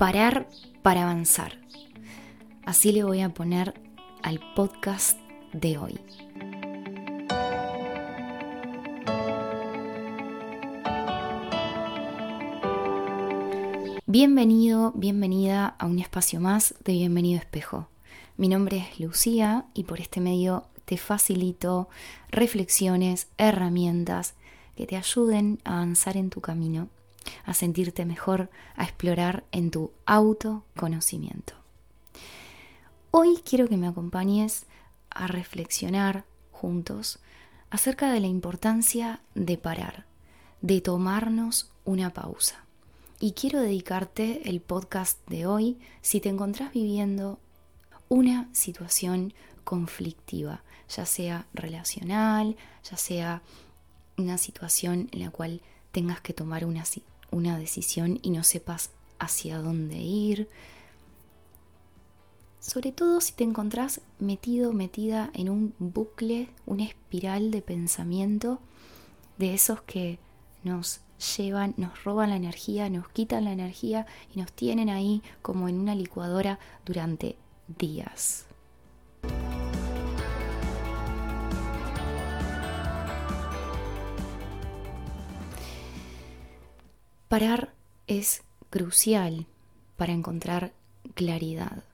Parar para avanzar. Así le voy a poner al podcast de hoy. Bienvenido, bienvenida a un espacio más de Bienvenido Espejo. Mi nombre es Lucía y por este medio te facilito reflexiones, herramientas que te ayuden a avanzar en tu camino a sentirte mejor, a explorar en tu autoconocimiento. Hoy quiero que me acompañes a reflexionar juntos acerca de la importancia de parar, de tomarnos una pausa. Y quiero dedicarte el podcast de hoy si te encontrás viviendo una situación conflictiva, ya sea relacional, ya sea una situación en la cual tengas que tomar una, una decisión y no sepas hacia dónde ir. Sobre todo si te encontrás metido, metida en un bucle, una espiral de pensamiento de esos que nos llevan, nos roban la energía, nos quitan la energía y nos tienen ahí como en una licuadora durante días. Parar es crucial para encontrar claridad.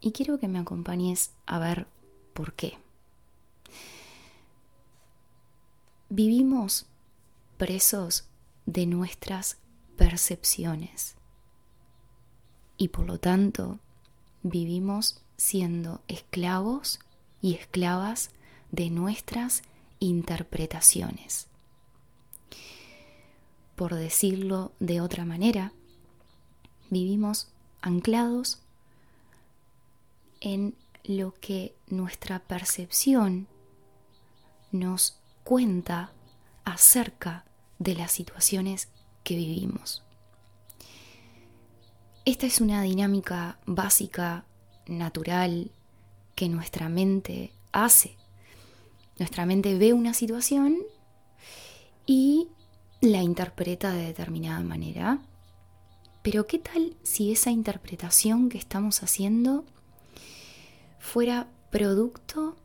Y quiero que me acompañes a ver por qué. Vivimos presos de nuestras percepciones y por lo tanto vivimos siendo esclavos y esclavas de nuestras interpretaciones por decirlo de otra manera, vivimos anclados en lo que nuestra percepción nos cuenta acerca de las situaciones que vivimos. Esta es una dinámica básica, natural, que nuestra mente hace. Nuestra mente ve una situación y la interpreta de determinada manera. Pero ¿qué tal si esa interpretación que estamos haciendo fuera producto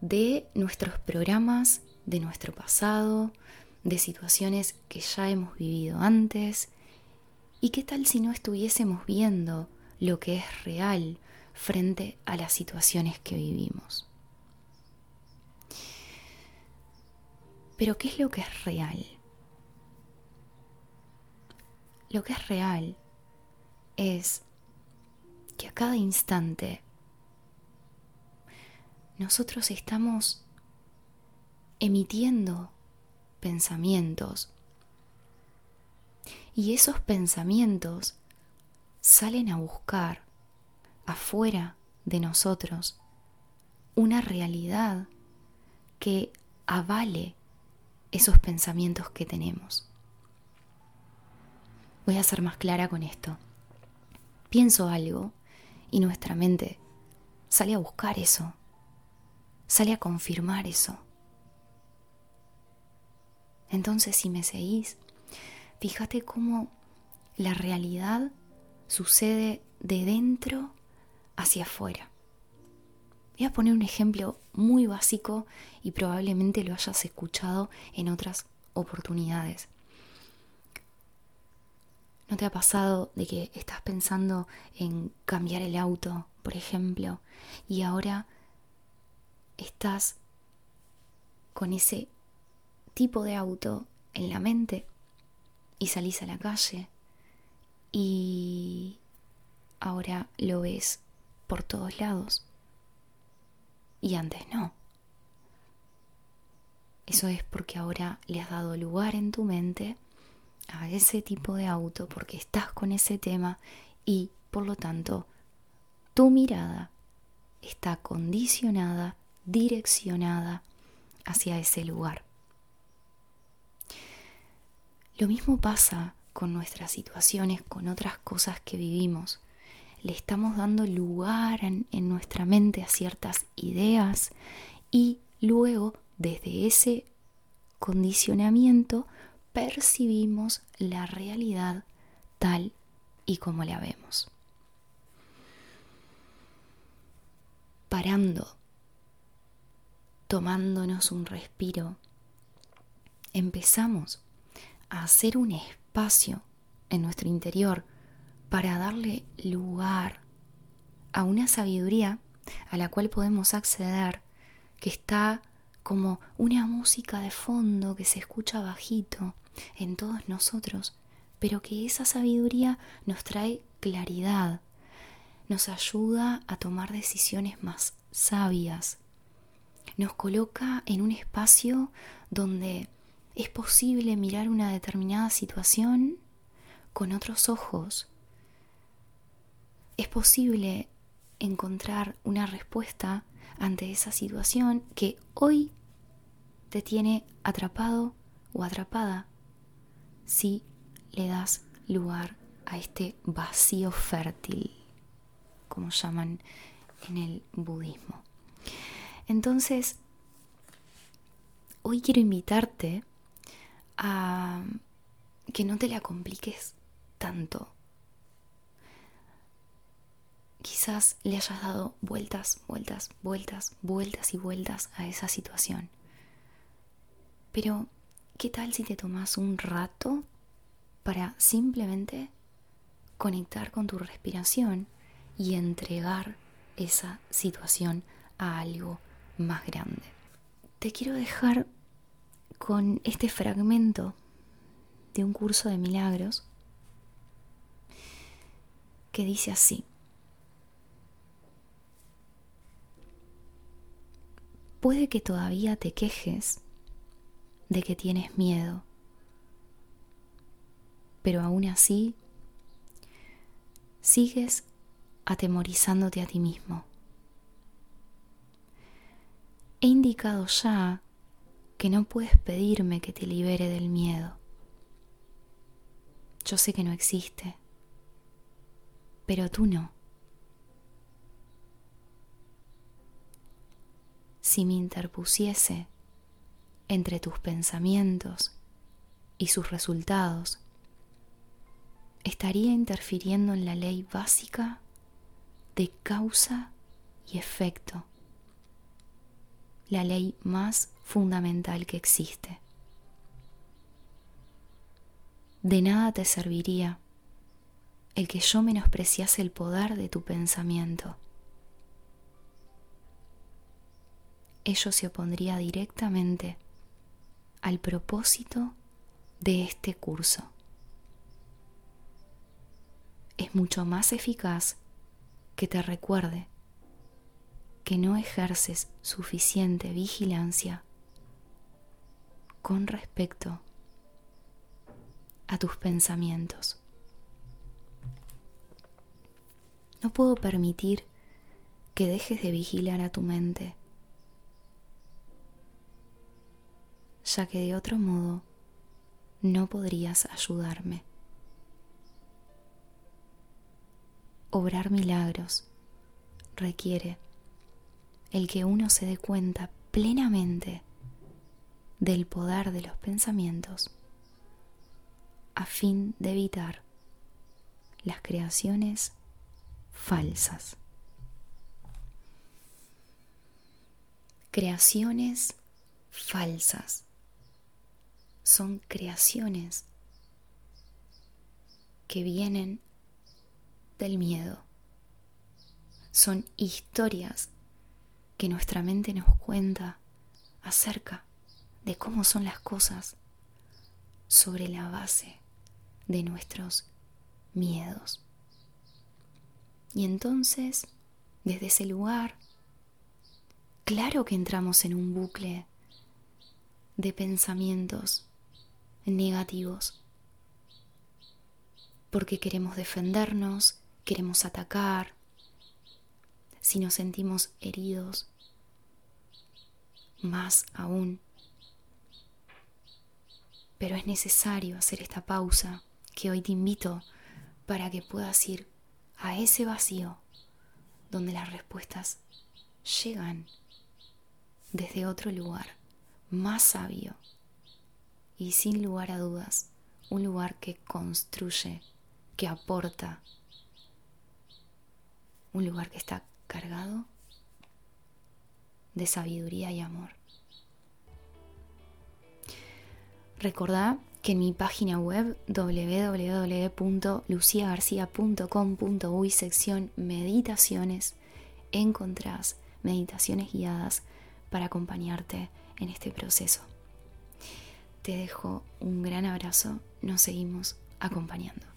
de nuestros programas, de nuestro pasado, de situaciones que ya hemos vivido antes? ¿Y qué tal si no estuviésemos viendo lo que es real frente a las situaciones que vivimos? Pero ¿qué es lo que es real? Lo que es real es que a cada instante nosotros estamos emitiendo pensamientos y esos pensamientos salen a buscar afuera de nosotros una realidad que avale esos pensamientos que tenemos. Voy a ser más clara con esto. Pienso algo y nuestra mente sale a buscar eso, sale a confirmar eso. Entonces, si me seguís, fíjate cómo la realidad sucede de dentro hacia afuera. Voy a poner un ejemplo muy básico y probablemente lo hayas escuchado en otras oportunidades. ¿No te ha pasado de que estás pensando en cambiar el auto, por ejemplo, y ahora estás con ese tipo de auto en la mente y salís a la calle y ahora lo ves por todos lados y antes no? Eso es porque ahora le has dado lugar en tu mente a ese tipo de auto porque estás con ese tema y por lo tanto tu mirada está condicionada, direccionada hacia ese lugar. Lo mismo pasa con nuestras situaciones, con otras cosas que vivimos. Le estamos dando lugar en, en nuestra mente a ciertas ideas y luego desde ese condicionamiento percibimos la realidad tal y como la vemos. Parando, tomándonos un respiro, empezamos a hacer un espacio en nuestro interior para darle lugar a una sabiduría a la cual podemos acceder, que está como una música de fondo que se escucha bajito en todos nosotros, pero que esa sabiduría nos trae claridad, nos ayuda a tomar decisiones más sabias, nos coloca en un espacio donde es posible mirar una determinada situación con otros ojos. Es posible encontrar una respuesta ante esa situación que hoy te tiene atrapado o atrapada si le das lugar a este vacío fértil, como llaman en el budismo. Entonces, hoy quiero invitarte a que no te la compliques tanto. Quizás le hayas dado vueltas, vueltas, vueltas, vueltas y vueltas a esa situación. Pero, ¿qué tal si te tomas un rato para simplemente conectar con tu respiración y entregar esa situación a algo más grande? Te quiero dejar con este fragmento de un curso de milagros que dice así. Puede que todavía te quejes de que tienes miedo, pero aún así sigues atemorizándote a ti mismo. He indicado ya que no puedes pedirme que te libere del miedo. Yo sé que no existe, pero tú no. Si me interpusiese entre tus pensamientos y sus resultados, estaría interfiriendo en la ley básica de causa y efecto, la ley más fundamental que existe. De nada te serviría el que yo menospreciase el poder de tu pensamiento ello se opondría directamente al propósito de este curso. Es mucho más eficaz que te recuerde que no ejerces suficiente vigilancia con respecto a tus pensamientos. No puedo permitir que dejes de vigilar a tu mente ya que de otro modo no podrías ayudarme. Obrar milagros requiere el que uno se dé cuenta plenamente del poder de los pensamientos a fin de evitar las creaciones falsas. Creaciones falsas son creaciones que vienen del miedo. Son historias que nuestra mente nos cuenta acerca de cómo son las cosas sobre la base de nuestros miedos. Y entonces, desde ese lugar, claro que entramos en un bucle de pensamientos negativos. Porque queremos defendernos, queremos atacar, si nos sentimos heridos, más aún. Pero es necesario hacer esta pausa que hoy te invito para que puedas ir a ese vacío donde las respuestas llegan desde otro lugar más sabio y sin lugar a dudas un lugar que construye que aporta, un lugar que está cargado de sabiduría y amor. Recordá que en mi página web www.luciagarcia.com.uy sección meditaciones encontrás meditaciones guiadas para acompañarte en este proceso. Te dejo un gran abrazo, nos seguimos acompañando.